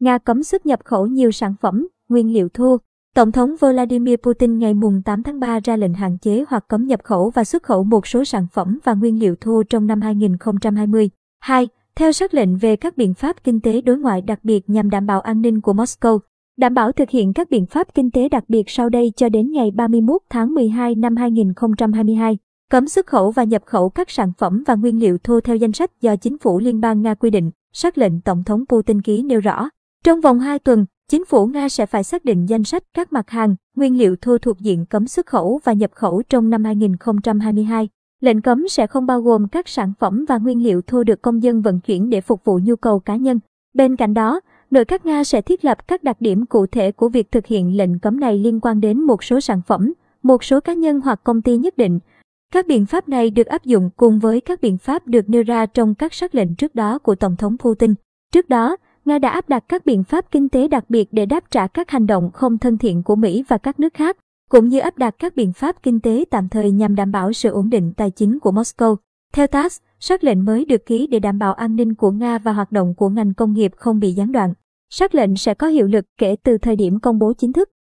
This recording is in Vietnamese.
Nga cấm xuất nhập khẩu nhiều sản phẩm, nguyên liệu thô. Tổng thống Vladimir Putin ngày 8 tháng 3 ra lệnh hạn chế hoặc cấm nhập khẩu và xuất khẩu một số sản phẩm và nguyên liệu thô trong năm 2020. 2. Theo sắc lệnh về các biện pháp kinh tế đối ngoại đặc biệt nhằm đảm bảo an ninh của Moscow, đảm bảo thực hiện các biện pháp kinh tế đặc biệt sau đây cho đến ngày 31 tháng 12 năm 2022, cấm xuất khẩu và nhập khẩu các sản phẩm và nguyên liệu thô theo danh sách do chính phủ Liên bang Nga quy định, sắc lệnh Tổng thống Putin ký nêu rõ. Trong vòng 2 tuần, chính phủ Nga sẽ phải xác định danh sách các mặt hàng, nguyên liệu thô thuộc diện cấm xuất khẩu và nhập khẩu trong năm 2022. Lệnh cấm sẽ không bao gồm các sản phẩm và nguyên liệu thô được công dân vận chuyển để phục vụ nhu cầu cá nhân. Bên cạnh đó, nội các Nga sẽ thiết lập các đặc điểm cụ thể của việc thực hiện lệnh cấm này liên quan đến một số sản phẩm, một số cá nhân hoặc công ty nhất định. Các biện pháp này được áp dụng cùng với các biện pháp được nêu ra trong các sắc lệnh trước đó của Tổng thống Putin. Trước đó, Nga đã áp đặt các biện pháp kinh tế đặc biệt để đáp trả các hành động không thân thiện của Mỹ và các nước khác, cũng như áp đặt các biện pháp kinh tế tạm thời nhằm đảm bảo sự ổn định tài chính của Moscow. Theo TASS, sắc lệnh mới được ký để đảm bảo an ninh của Nga và hoạt động của ngành công nghiệp không bị gián đoạn. Sắc lệnh sẽ có hiệu lực kể từ thời điểm công bố chính thức.